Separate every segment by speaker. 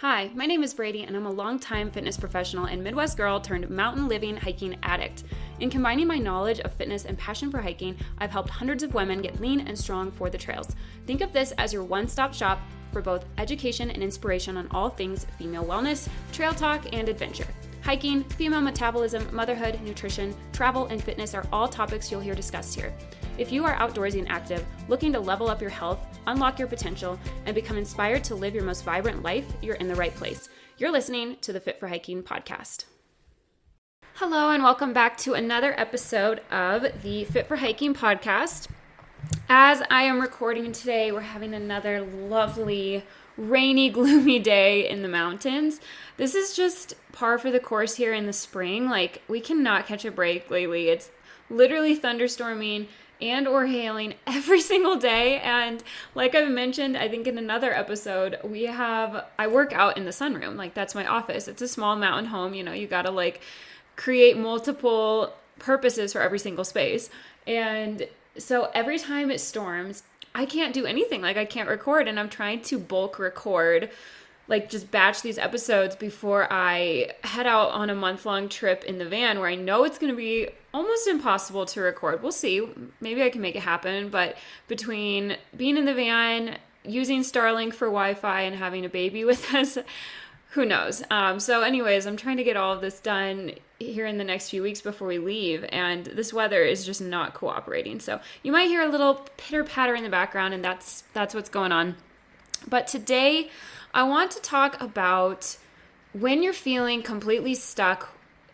Speaker 1: Hi, my name is Brady, and I'm a longtime fitness professional and Midwest girl turned mountain living hiking addict. In combining my knowledge of fitness and passion for hiking, I've helped hundreds of women get lean and strong for the trails. Think of this as your one stop shop for both education and inspiration on all things female wellness, trail talk, and adventure. Hiking, female metabolism, motherhood, nutrition, travel, and fitness are all topics you'll hear discussed here. If you are outdoorsy and active, looking to level up your health, unlock your potential, and become inspired to live your most vibrant life, you're in the right place. You're listening to the Fit for Hiking podcast. Hello, and welcome back to another episode of the Fit for Hiking podcast. As I am recording today, we're having another lovely, rainy, gloomy day in the mountains. This is just par for the course here in the spring. Like, we cannot catch a break lately. It's literally thunderstorming and or hailing every single day. And like i've mentioned i think in another episode we have i work out in the sunroom. Like that's my office. It's a small mountain home you know you gotta like create multiple purposes for every single space. And so every time it storms i can't do anything. Like i can't record and i'm trying to bulk record like just batch these episodes before I head out on a month long trip in the van where I know it's going to be almost impossible to record. We'll see. Maybe I can make it happen. But between being in the van, using Starlink for Wi Fi, and having a baby with us, who knows? Um, so, anyways, I'm trying to get all of this done here in the next few weeks before we leave, and this weather is just not cooperating. So, you might hear a little pitter patter in the background, and that's that's what's going on. But today, I want to talk about when you're feeling completely stuck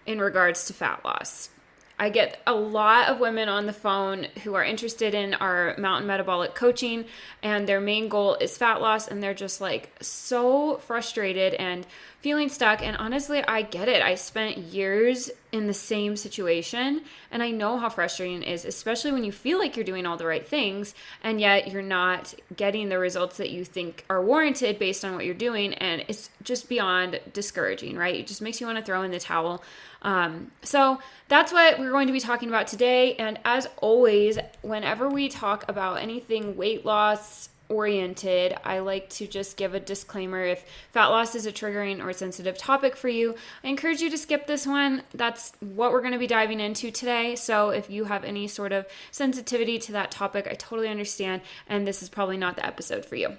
Speaker 1: in regards to fat loss. I get a lot of women on the phone who are interested in our mountain metabolic coaching, and their main goal is fat loss, and they're just like so frustrated and feeling stuck. And honestly, I get it. I spent years in the same situation, and I know how frustrating it is, especially when you feel like you're doing all the right things, and yet you're not getting the results that you think are warranted based on what you're doing. And it's just beyond discouraging, right? It just makes you want to throw in the towel. Um, so that's what we're going to be talking about today. And as always, whenever we talk about anything weight loss, oriented, I like to just give a disclaimer if fat loss is a triggering or sensitive topic for you. I encourage you to skip this one. That's what we're going to be diving into today. So if you have any sort of sensitivity to that topic, I totally understand, and this is probably not the episode for you.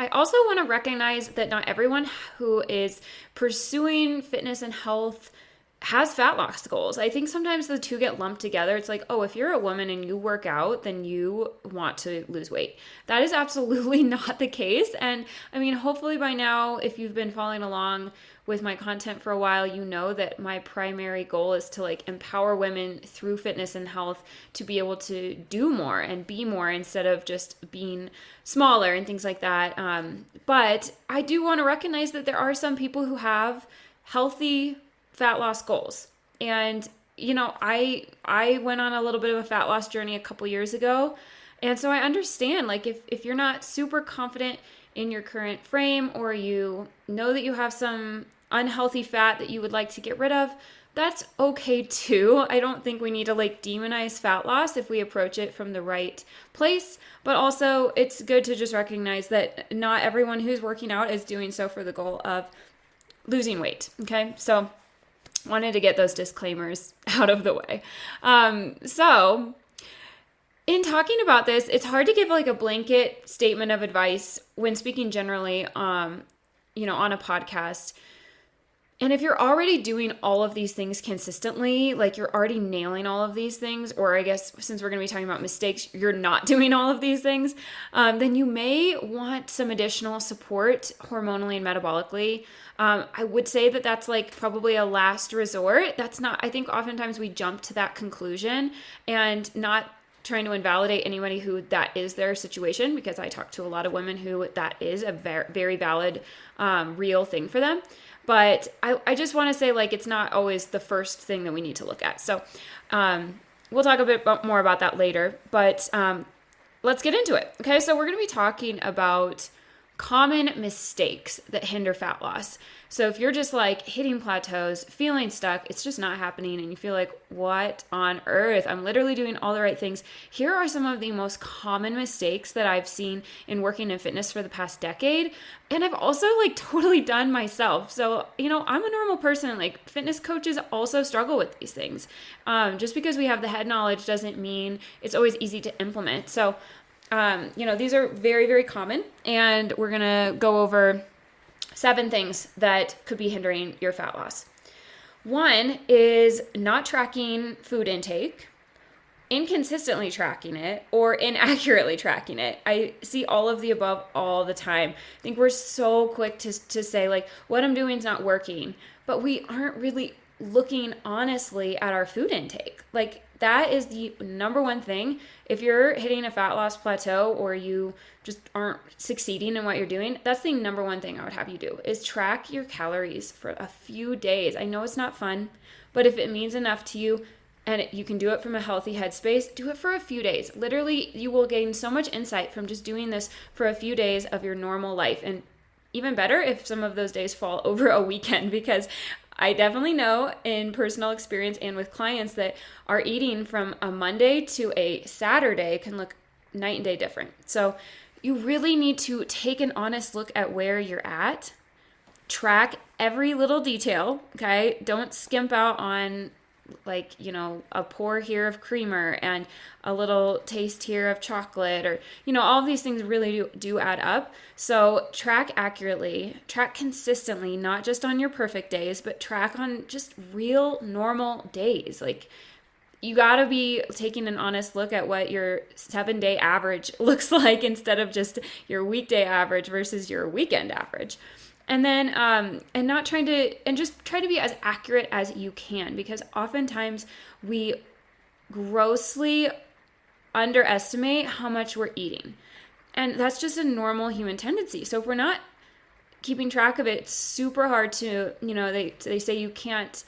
Speaker 1: I also want to recognize that not everyone who is pursuing fitness and health has fat loss goals. I think sometimes the two get lumped together. It's like, oh, if you're a woman and you work out, then you want to lose weight. That is absolutely not the case. And I mean, hopefully by now, if you've been following along with my content for a while, you know that my primary goal is to like empower women through fitness and health to be able to do more and be more instead of just being smaller and things like that. Um, but I do want to recognize that there are some people who have healthy fat loss goals. And you know, I I went on a little bit of a fat loss journey a couple years ago. And so I understand like if if you're not super confident in your current frame or you know that you have some unhealthy fat that you would like to get rid of, that's okay too. I don't think we need to like demonize fat loss if we approach it from the right place, but also it's good to just recognize that not everyone who's working out is doing so for the goal of losing weight, okay? So wanted to get those disclaimers out of the way. Um, so, in talking about this, it's hard to give like a blanket statement of advice when speaking generally, um, you know, on a podcast. And if you're already doing all of these things consistently, like you're already nailing all of these things, or I guess since we're going to be talking about mistakes, you're not doing all of these things, um, then you may want some additional support hormonally and metabolically. Um, I would say that that's like probably a last resort. That's not, I think oftentimes we jump to that conclusion and not trying to invalidate anybody who that is their situation because I talk to a lot of women who that is a very, very valid, um, real thing for them. But I, I just want to say, like, it's not always the first thing that we need to look at. So um, we'll talk a bit more about that later. But um, let's get into it. Okay, so we're going to be talking about common mistakes that hinder fat loss. So if you're just like hitting plateaus, feeling stuck, it's just not happening, and you feel like, what on earth? I'm literally doing all the right things. Here are some of the most common mistakes that I've seen in working in fitness for the past decade. And I've also like totally done myself. So, you know, I'm a normal person. Like fitness coaches also struggle with these things. Um, just because we have the head knowledge doesn't mean it's always easy to implement. So, um, you know, these are very, very common. And we're to go over seven things that could be hindering your fat loss. One is not tracking food intake, inconsistently tracking it, or inaccurately tracking it. I see all of the above all the time. I think we're so quick to, to say, like, what I'm doing is not working, but we aren't really looking honestly at our food intake. Like, that is the number one thing. If you're hitting a fat loss plateau or you just aren't succeeding in what you're doing, that's the number one thing I would have you do is track your calories for a few days. I know it's not fun, but if it means enough to you and you can do it from a healthy headspace, do it for a few days. Literally, you will gain so much insight from just doing this for a few days of your normal life and even better if some of those days fall over a weekend because I definitely know in personal experience and with clients that our eating from a Monday to a Saturday can look night and day different. So you really need to take an honest look at where you're at, track every little detail, okay? Don't skimp out on like you know a pour here of creamer and a little taste here of chocolate or you know all these things really do, do add up. So track accurately track consistently not just on your perfect days but track on just real normal days. Like you got to be taking an honest look at what your seven day average looks like instead of just your weekday average versus your weekend average and then um, and not trying to and just try to be as accurate as you can because oftentimes we grossly underestimate how much we're eating. And that's just a normal human tendency. So if we're not keeping track of it it's super hard to you know they, they say you can't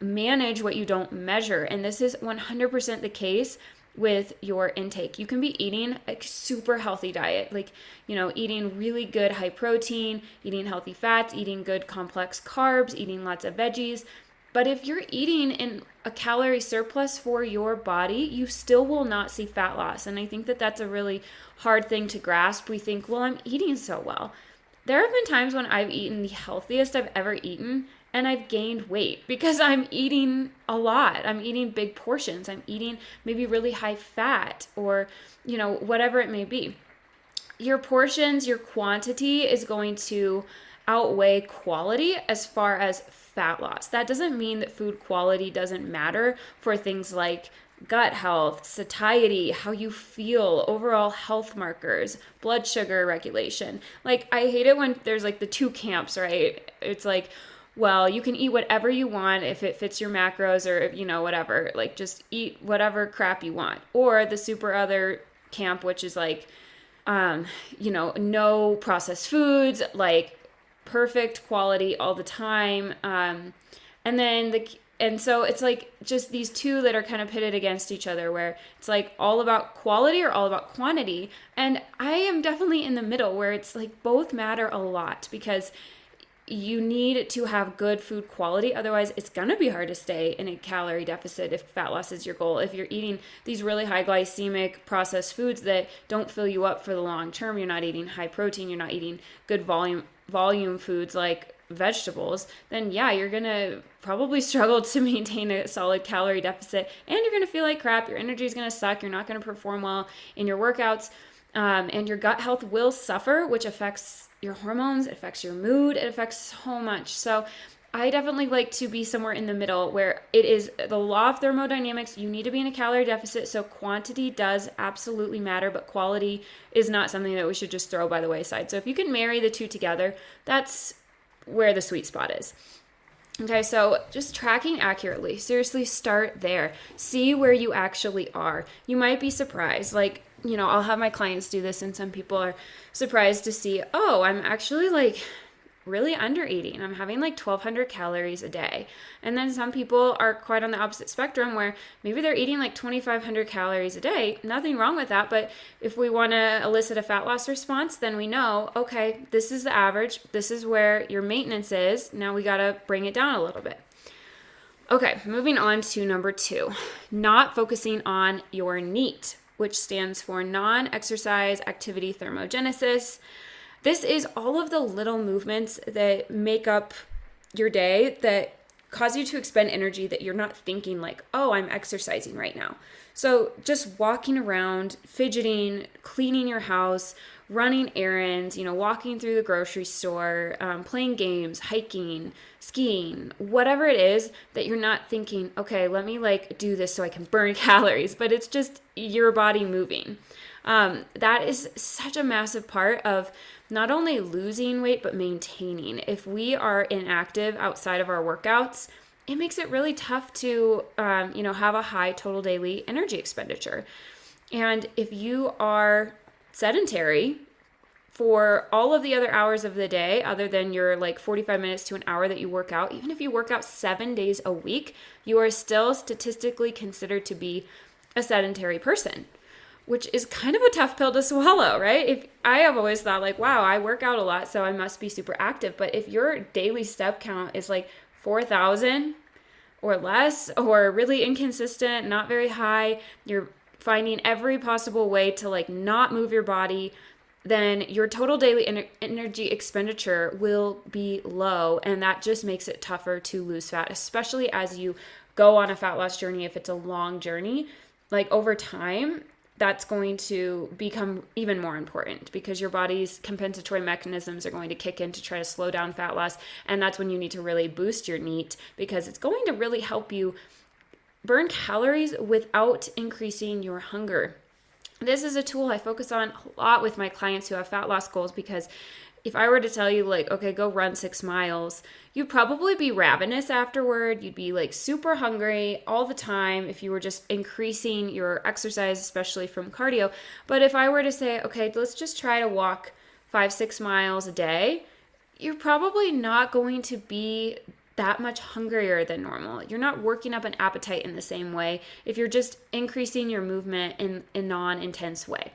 Speaker 1: manage what you don't measure. And this is 100% the case with your intake. You can be eating a super healthy diet, like, you know, eating really good high protein, eating healthy fats, eating good complex carbs, eating lots of veggies. But if you're eating in a calorie surplus for your body, you still will not see fat loss. And I think that that's a really hard thing to grasp. We think, well, I'm eating so well. There have been times when I've eaten the healthiest I've ever eaten and I've gained weight because I'm eating a lot. I'm eating big portions. I'm eating maybe really high fat or, you know, whatever it may be. Your portions, your quantity is going to outweigh quality as far as fat loss. That doesn't mean that food quality doesn't matter for things like gut health, satiety, how you feel, overall health markers, blood sugar regulation. Like, I hate it when there's like the two camps, right? It's like, well, you can eat whatever you want if it fits your macros or, you know, whatever. Like, just eat whatever crap you want. Or the super other camp, which is like, um, you know, no processed foods, like perfect quality all the time. Um, and then the, and so it's like just these two that are kind of pitted against each other where it's like all about quality or all about quantity and i am definitely in the middle where it's like both matter a lot because you need to have good food quality. Otherwise, it's going to be hard to stay in a calorie deficit if fat loss is your goal. If you're eating these really high glycemic processed foods that don't fill you up for the long term, you're not eating high protein, you're not eating good volume volume foods like vegetables, then yeah, you're going to probably struggle to maintain a solid calorie deficit and you're going to feel like crap. Your energy is going to suck. You're not going to perform well in your workouts. Um, and your gut health will suffer, which affects your hormones, it affects your mood, it affects so much. So I definitely like to be somewhere in the middle where it is the law of thermodynamics. You need to be in a calorie deficit. So quantity does absolutely matter, but quality is not something that we should just throw by the wayside. So if you can marry the two together, that's where the sweet spot is. Okay, so just tracking accurately. Seriously, start there. See where you actually are. You might be surprised. Like, you know, I'll have my clients do this, and some people are surprised to see, oh, I'm actually like really under eating. I'm having like 1200 calories a day. And then some people are quite on the opposite spectrum where maybe they're eating like 2500 calories a day. Nothing wrong with that, but if we want to elicit a fat loss response, then we know, okay, this is the average. This is where your maintenance is. Now we got to bring it down a little bit. Okay, moving on to number 2. Not focusing on your NEAT, which stands for non-exercise activity thermogenesis. This is all of the little movements that make up your day that cause you to expend energy that you're not thinking like, "Oh, I'm exercising right now." So, just walking around, fidgeting, cleaning your house, running errands, you know, walking through the grocery store, um, playing games, hiking, skiing, whatever it is that you're not thinking, okay, let me like do this so I can burn calories, but it's just your body moving. Um, that is such a massive part of not only losing weight, but maintaining. If we are inactive outside of our workouts, it makes it really tough to, um, you know, have a high total daily energy expenditure. And if you are sedentary for all of the other hours of the day, other than your like 45 minutes to an hour that you work out, even if you work out seven days a week, you are still statistically considered to be a sedentary person which is kind of a tough pill to swallow, right? If I have always thought like, wow, I work out a lot, so I must be super active. But if your daily step count is like 4,000 or less, or really inconsistent, not very high, you're finding every possible way to like not move your body, then your total daily en- energy expenditure will be low. And that just makes it tougher to lose fat, especially as you go on a fat loss journey if it's a long journey. Like over time, that's going to become even more important because your body's compensatory mechanisms are going to kick in to try to slow down fat loss. And that's when you need to really boost your NEAT because it's going to really help you burn calories without increasing your hunger. This is a tool I focus on a lot with my clients who have fat loss goals because if I were to tell you, like, okay, go run six miles, you'd probably be ravenous afterward. You'd be like super hungry all the time if you were just increasing your exercise, especially from cardio. But if I were to say, okay, let's just try to walk five, six miles a day, you're probably not going to be that much hungrier than normal. You're not working up an appetite in the same way if you're just increasing your movement in a non intense way.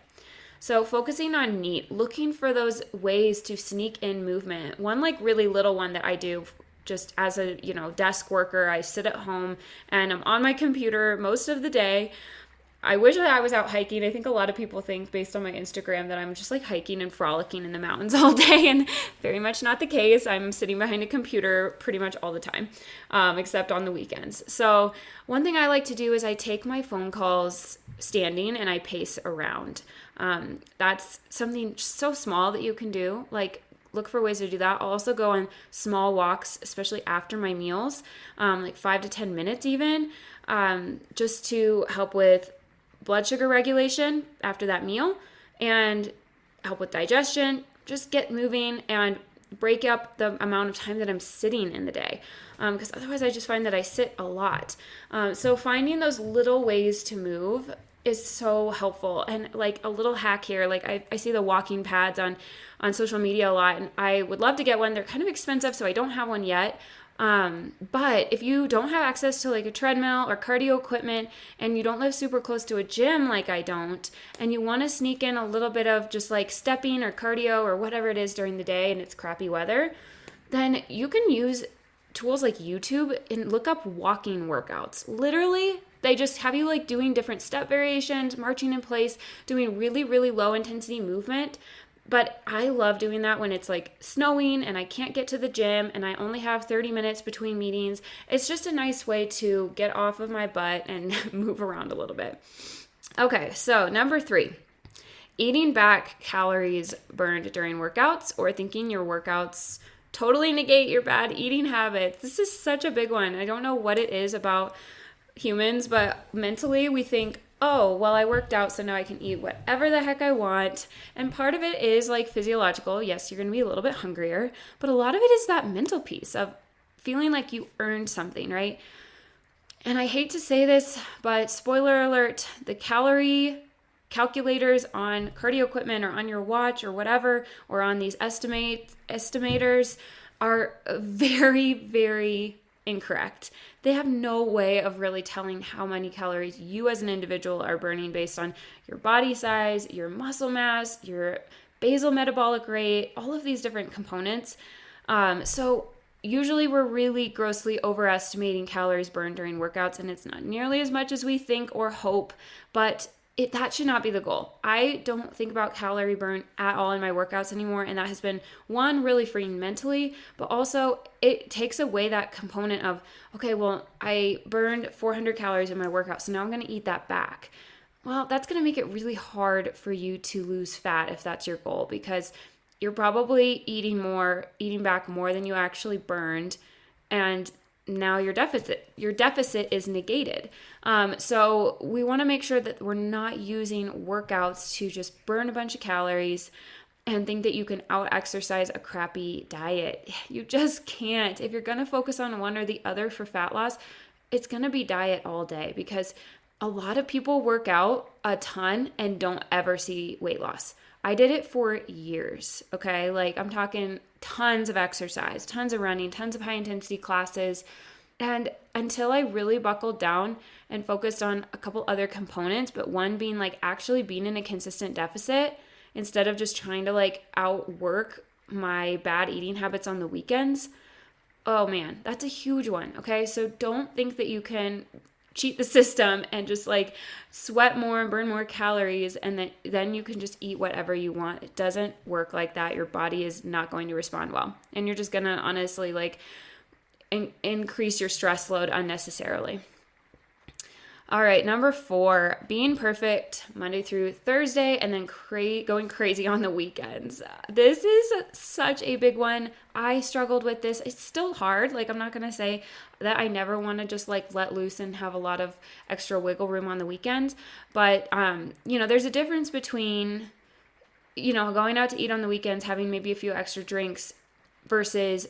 Speaker 1: So, focusing on NEAT, looking for those ways to sneak in movement. One like really little one that I do just as a, you know, desk worker, I sit at home and I'm on my computer most of the day. I wish that I was out hiking. I think a lot of people think, based on my Instagram, that I'm just like hiking and frolicking in the mountains all day, and very much not the case. I'm sitting behind a computer pretty much all the time, um, except on the weekends. So, one thing I like to do is I take my phone calls standing and I pace around. Um, that's something so small that you can do. Like, look for ways to do that. I'll also go on small walks, especially after my meals, um, like five to 10 minutes even, um, just to help with blood sugar regulation after that meal and help with digestion. Just get moving and break up the amount of time that I'm sitting in the day because um, otherwise I just find that I sit a lot. Um, so finding those little ways to move is so helpful. And like a little hack here like I, I see the walking pads on on social media a lot and i would love to get one. They're kind of expensive so i don't have one yet. Um, but if you don't have access to like a treadmill or cardio equipment and you don't live super close to a gym like I don't, and you want to sneak in a little bit of just like stepping or cardio or whatever it is during the day and it's crappy weather, then you can use tools like YouTube and look up walking workouts. Literally, they just have you like doing different step variations, marching in place, doing really, really low intensity movement. But I love doing that when it's like snowing and I can't get to the gym and I only have 30 minutes between meetings. It's just a nice way to get off of my butt and move around a little bit. Okay, so number three eating back calories burned during workouts or thinking your workouts totally negate your bad eating habits. This is such a big one. I don't know what it is about humans, but mentally we think, oh, well, I worked out, so now I can eat whatever the heck I want. And part of it is like physiological. Yes, you're going to be a little bit hungrier, but a lot of it is that mental piece of feeling like you earned something, right? And I hate to say this, but spoiler alert the calorie calculators on cardio equipment or on your watch or whatever, or on these estimate estimators are very, very incorrect. They have no way of really telling how many calories you as an individual are burning based on your body size, your muscle mass, your basal metabolic rate, all of these different components. Um, so usually we're really grossly overestimating calories burned during workouts and it's not nearly as much as we think or hope but it, that should not be the goal. I don't think about calorie burn at all in my workouts anymore. And that has been one, really freeing mentally, but also it takes away that component of, okay, well, I burned 400 calories in my workout, so now I'm going to eat that back. Well, that's going to make it really hard for you to lose fat if that's your goal because you're probably eating more, eating back more than you actually burned. And now your deficit your deficit is negated. Um, so we want to make sure that we're not using workouts to just burn a bunch of calories and think that you can out exercise a crappy diet. You just can't. If you're going to focus on one or the other for fat loss it's going to be diet all day because a lot of people work out a ton and don't ever see weight loss I did it for years, okay? Like I'm talking tons of exercise, tons of running, tons of high intensity classes. And until I really buckled down and focused on a couple other components, but one being like actually being in a consistent deficit instead of just trying to like outwork my bad eating habits on the weekends. Oh man, that's a huge one. Okay. So don't think that you can cheat the system and just like sweat more and burn more calories and then then you can just eat whatever you want. It doesn't work like that. Your body is not going to respond well. And you're just going to honestly like in- increase your stress load unnecessarily. All right, number four, being perfect Monday through Thursday and then cra- going crazy on the weekends. This is such a big one. I struggled with this. It's still hard. Like, I'm not going to say that I never want to just like let loose and have a lot of extra wiggle room on the weekends. But, um, you know, there's a difference between, you know, going out to eat on the weekends, having maybe a few extra drinks versus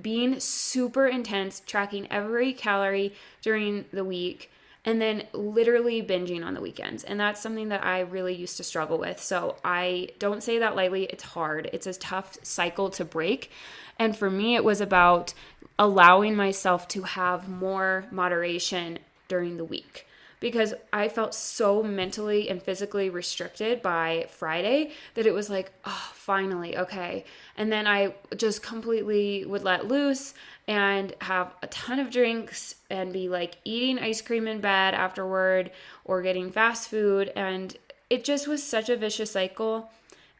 Speaker 1: being super intense, tracking every calorie during the week and then literally binging on the weekends. And that's something that I really used to struggle with. So I don't say that lightly. It's hard, it's a tough cycle to break. And for me, it was about allowing myself to have more moderation during the week because I felt so mentally and physically restricted by Friday that it was like, oh, finally, okay. And then I just completely would let loose and have a ton of drinks and be like eating ice cream in bed afterward or getting fast food. And it just was such a vicious cycle.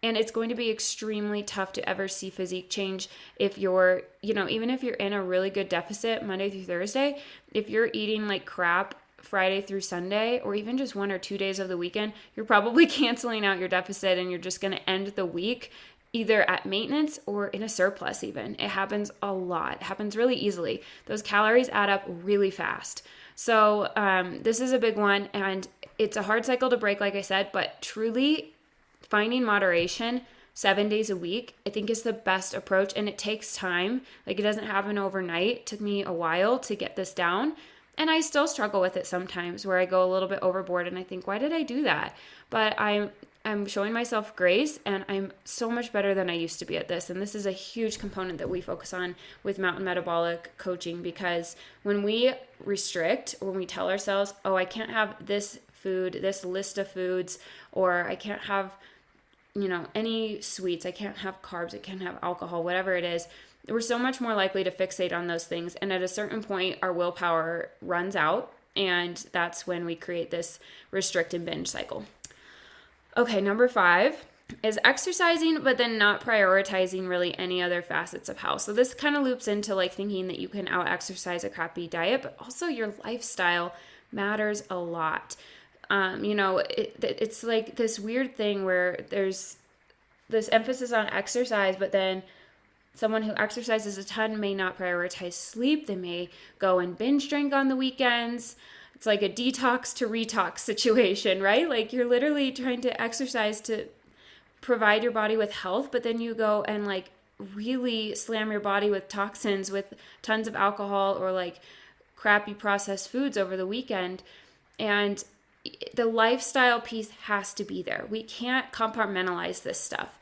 Speaker 1: And it's going to be extremely tough to ever see physique change if you're, you know, even if you're in a really good deficit Monday through Thursday, if you're eating like crap Friday through Sunday, or even just one or two days of the weekend, you're probably canceling out your deficit and you're just going to end the week either at maintenance or in a surplus, even. It happens a lot, it happens really easily. Those calories add up really fast. So, um, this is a big one, and it's a hard cycle to break, like I said, but truly finding moderation seven days a week, I think is the best approach. And it takes time. Like it doesn't happen overnight. It took me a while to get this down. And I still struggle with it sometimes where I go a little bit overboard and I think, why did I do that? But I'm I'm showing myself grace and I'm so much better than I used to be at this. And this is a huge component that we focus on with mountain metabolic coaching because when we restrict, when we tell ourselves, oh, I can't have this food, this list of foods, or I can't have, you know, any sweets, I can't have carbs, I can't have alcohol, whatever it is, we're so much more likely to fixate on those things. And at a certain point, our willpower runs out. And that's when we create this restrict and binge cycle. Okay, number five is exercising, but then not prioritizing really any other facets of health. So this kind of loops into like thinking that you can out exercise a crappy diet, but also your lifestyle matters a lot. Um, you know, it, it's like this weird thing where there's this emphasis on exercise, but then someone who exercises a ton may not prioritize sleep. They may go and binge drink on the weekends it's like a detox to retox situation, right? Like you're literally trying to exercise to provide your body with health, but then you go and like really slam your body with toxins with tons of alcohol or like crappy processed foods over the weekend. And the lifestyle piece has to be there. We can't compartmentalize this stuff.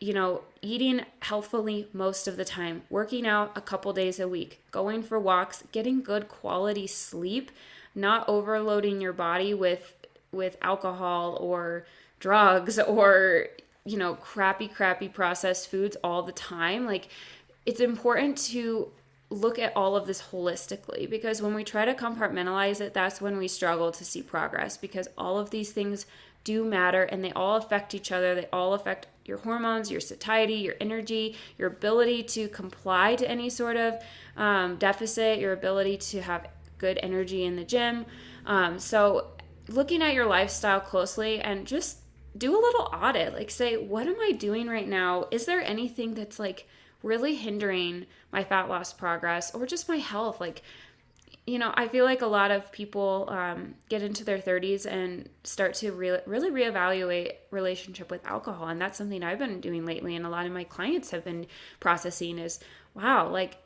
Speaker 1: You know, eating healthfully most of the time, working out a couple days a week, going for walks, getting good quality sleep, not overloading your body with with alcohol or drugs or you know, crappy crappy processed foods all the time. Like it's important to look at all of this holistically because when we try to compartmentalize it, that's when we struggle to see progress because all of these things do matter and they all affect each other. They all affect your hormones, your satiety, your energy, your ability to comply to any sort of um, deficit, your ability to have good energy in the gym. Um, so, looking at your lifestyle closely and just do a little audit like say what am i doing right now is there anything that's like really hindering my fat loss progress or just my health. Like, you know, I feel like a lot of people um, get into their 30s and start to re- really reevaluate relationship with alcohol, and that's something I've been doing lately, and a lot of my clients have been processing is, wow, like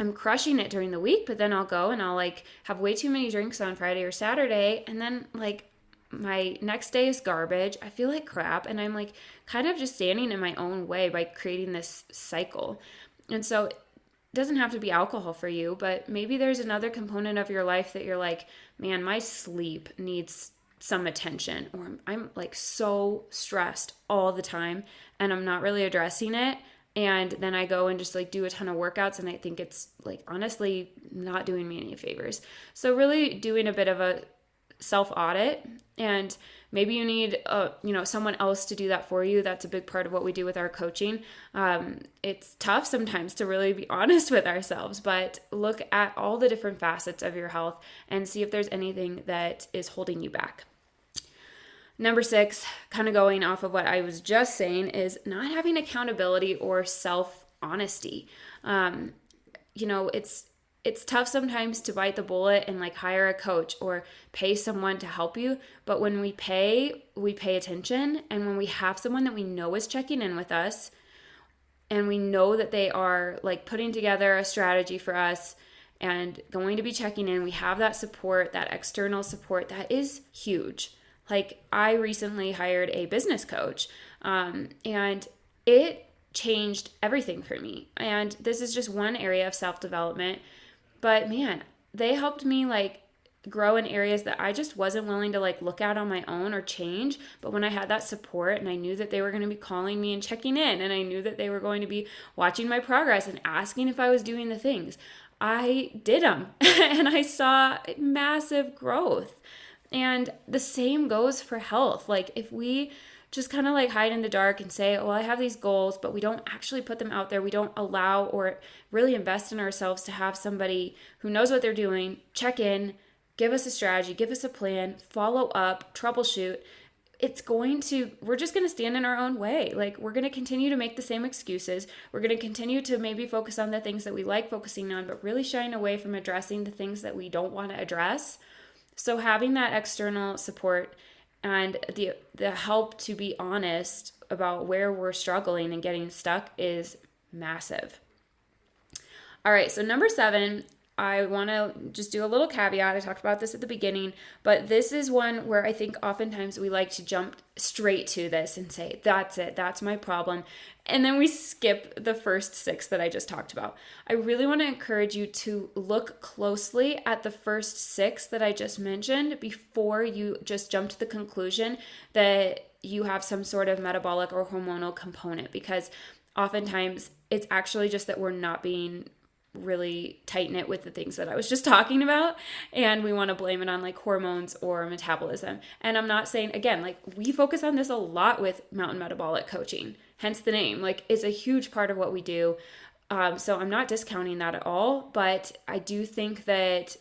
Speaker 1: I'm crushing it during the week, but then I'll go and I'll like have way too many drinks on Friday or Saturday, and then like my next day is garbage. I feel like crap. And I'm like kind of just standing in my own way by creating this cycle. And so doesn't have to be alcohol for you, but maybe there's another component of your life that you're like, man, my sleep needs some attention, or I'm like so stressed all the time and I'm not really addressing it. And then I go and just like do a ton of workouts, and I think it's like honestly not doing me any favors. So, really doing a bit of a self audit and maybe you need a, you know someone else to do that for you. That's a big part of what we do with our coaching. Um, it's tough sometimes to really be honest with ourselves but look at all the different facets of your health and see if there's anything that is holding you back. Number six kind of going off of what i was just saying is not having accountability or self honesty um, you know it's it's tough sometimes to bite the bullet and like hire a coach or pay someone to help you. But when we pay, we pay attention. And when we have someone that we know is checking in with us and we know that they are like putting together a strategy for us and going to be checking in, we have that support, that external support that is huge. Like I recently hired a business coach um, and it changed everything for me. And this is just one area of self development but man, they helped me like grow in areas that I just wasn't willing to like look at on my own or change. But when I had that support and I knew that they were going to be calling me and checking in, and I knew that they were going to be watching my progress and asking if I was doing the things, I did them and I saw massive growth. And the same goes for health. Like, if we just kind of like hide in the dark and say, well, I have these goals, but we don't actually put them out there. We don't allow or really invest in ourselves to have somebody who knows what they're doing check in, give us a strategy, give us a plan, follow up, troubleshoot. It's going to, we're just going to stand in our own way. Like, we're going to continue to make the same excuses. We're going to continue to maybe focus on the things that we like focusing on, but really shying away from addressing the things that we don't want to address. So, having that external support and the the help to be honest about where we're struggling and getting stuck is massive. All right, so number 7, I want to just do a little caveat. I talked about this at the beginning, but this is one where I think oftentimes we like to jump straight to this and say, that's it, that's my problem. And then we skip the first six that I just talked about. I really want to encourage you to look closely at the first six that I just mentioned before you just jump to the conclusion that you have some sort of metabolic or hormonal component because oftentimes it's actually just that we're not being really tighten it with the things that I was just talking about and we want to blame it on like hormones or metabolism. And I'm not saying again like we focus on this a lot with mountain metabolic coaching hence the name. Like, it's a huge part of what we do. Um, so I'm not discounting that at all, but I do think that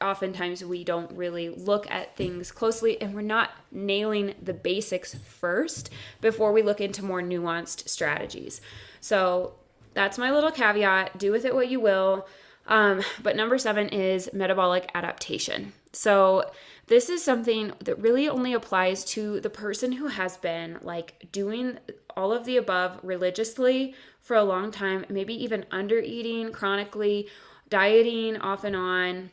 Speaker 1: oftentimes we don't really look at things closely and we're not nailing the basics first before we look into more nuanced strategies. So that's my little caveat. Do with it what you will. Um, but number seven is metabolic adaptation. So this is something that really only applies to the person who has been like doing all of the above religiously for a long time, maybe even under eating chronically, dieting off and on,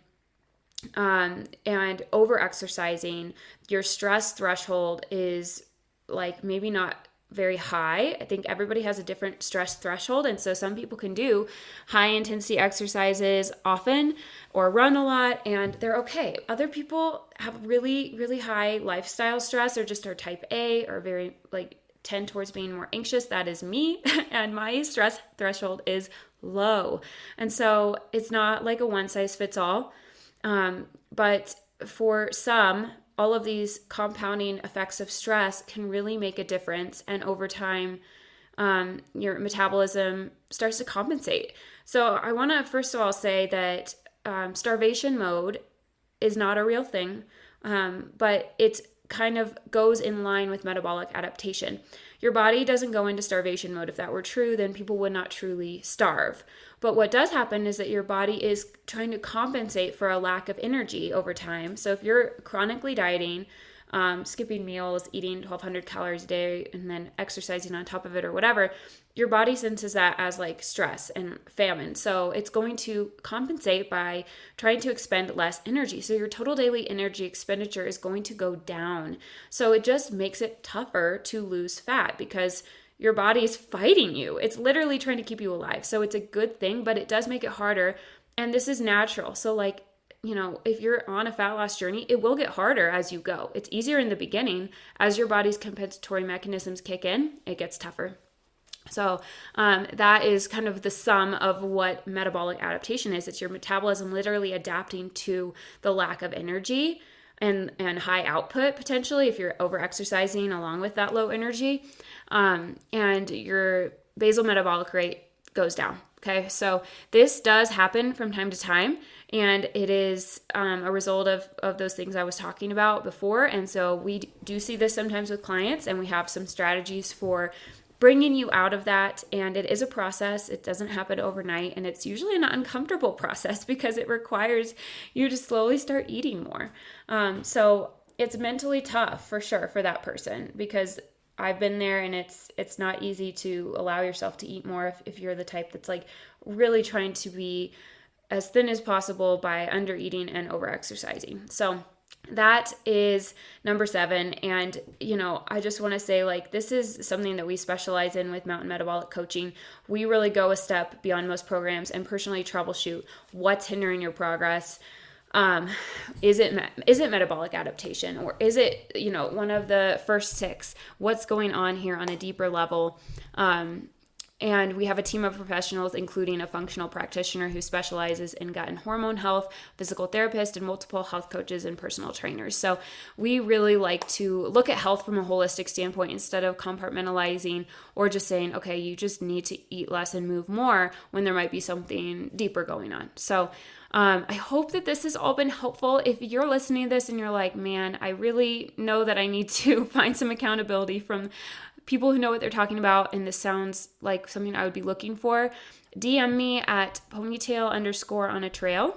Speaker 1: um, and over exercising, your stress threshold is like maybe not very high. I think everybody has a different stress threshold. And so some people can do high intensity exercises often or run a lot and they're okay. Other people have really, really high lifestyle stress or just are type A or very like tend towards being more anxious. That is me. and my stress threshold is low. And so it's not like a one size fits all. Um, but for some, all of these compounding effects of stress can really make a difference. And over time, um, your metabolism starts to compensate. So I want to first of all say that um, starvation mode is not a real thing, um, but it kind of goes in line with metabolic adaptation. Your body doesn't go into starvation mode. If that were true, then people would not truly starve. But what does happen is that your body is trying to compensate for a lack of energy over time. So if you're chronically dieting, um, skipping meals, eating 1200 calories a day, and then exercising on top of it or whatever, your body senses that as like stress and famine. So it's going to compensate by trying to expend less energy. So your total daily energy expenditure is going to go down. So it just makes it tougher to lose fat because your body is fighting you. It's literally trying to keep you alive. So it's a good thing, but it does make it harder. And this is natural. So, like, you know, if you're on a fat loss journey, it will get harder as you go. It's easier in the beginning. As your body's compensatory mechanisms kick in, it gets tougher. So, um, that is kind of the sum of what metabolic adaptation is. It's your metabolism literally adapting to the lack of energy and, and high output potentially if you're over exercising along with that low energy. Um, and your basal metabolic rate goes down. Okay, so this does happen from time to time, and it is um, a result of, of those things I was talking about before. And so we do see this sometimes with clients, and we have some strategies for bringing you out of that. And it is a process, it doesn't happen overnight, and it's usually an uncomfortable process because it requires you to slowly start eating more. Um, so it's mentally tough for sure for that person because I've been there and it's it's not easy to allow yourself to eat more if, if you're the type that's like really trying to be as thin as possible by under eating and over exercising. So that is number seven. And, you know, I just want to say, like, this is something that we specialize in with Mountain Metabolic Coaching. We really go a step beyond most programs and personally troubleshoot what's hindering your progress um, is it is it metabolic adaptation or is it you know one of the first six what's going on here on a deeper level um, and we have a team of professionals, including a functional practitioner who specializes in gut and hormone health, physical therapist, and multiple health coaches and personal trainers. So we really like to look at health from a holistic standpoint instead of compartmentalizing or just saying, okay, you just need to eat less and move more when there might be something deeper going on. So um, I hope that this has all been helpful. If you're listening to this and you're like, man, I really know that I need to find some accountability from people who know what they're talking about, and this sounds like something I would be looking for, DM me at ponytail underscore on a trail.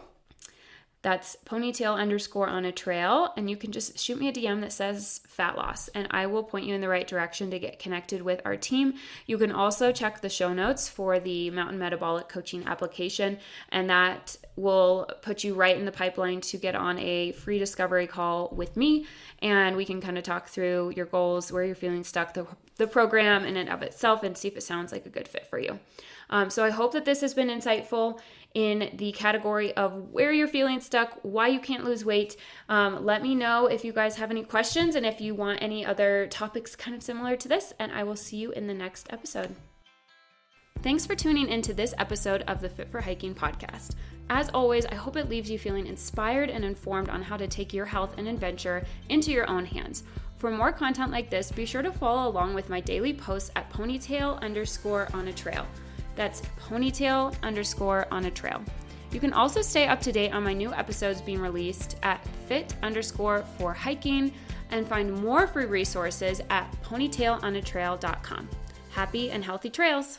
Speaker 1: That's ponytail underscore on a trail. And you can just shoot me a DM that says fat loss, and I will point you in the right direction to get connected with our team. You can also check the show notes for the Mountain Metabolic Coaching application, and that will put you right in the pipeline to get on a free discovery call with me. And we can kind of talk through your goals, where you're feeling stuck, the, the program in and of itself, and see if it sounds like a good fit for you. Um, so I hope that this has been insightful in the category of where you're feeling stuck, why you can't lose weight. Um, let me know if you guys have any questions and if you want any other topics kind of similar to this, and I will see you in the next episode. Thanks for tuning into this episode of the Fit for Hiking podcast. As always, I hope it leaves you feeling inspired and informed on how to take your health and adventure into your own hands. For more content like this, be sure to follow along with my daily posts at ponytail underscore on a trail. That's ponytail underscore on a trail. You can also stay up to date on my new episodes being released at fit underscore for hiking and find more free resources at ponytailonatrail.com. Happy and healthy trails!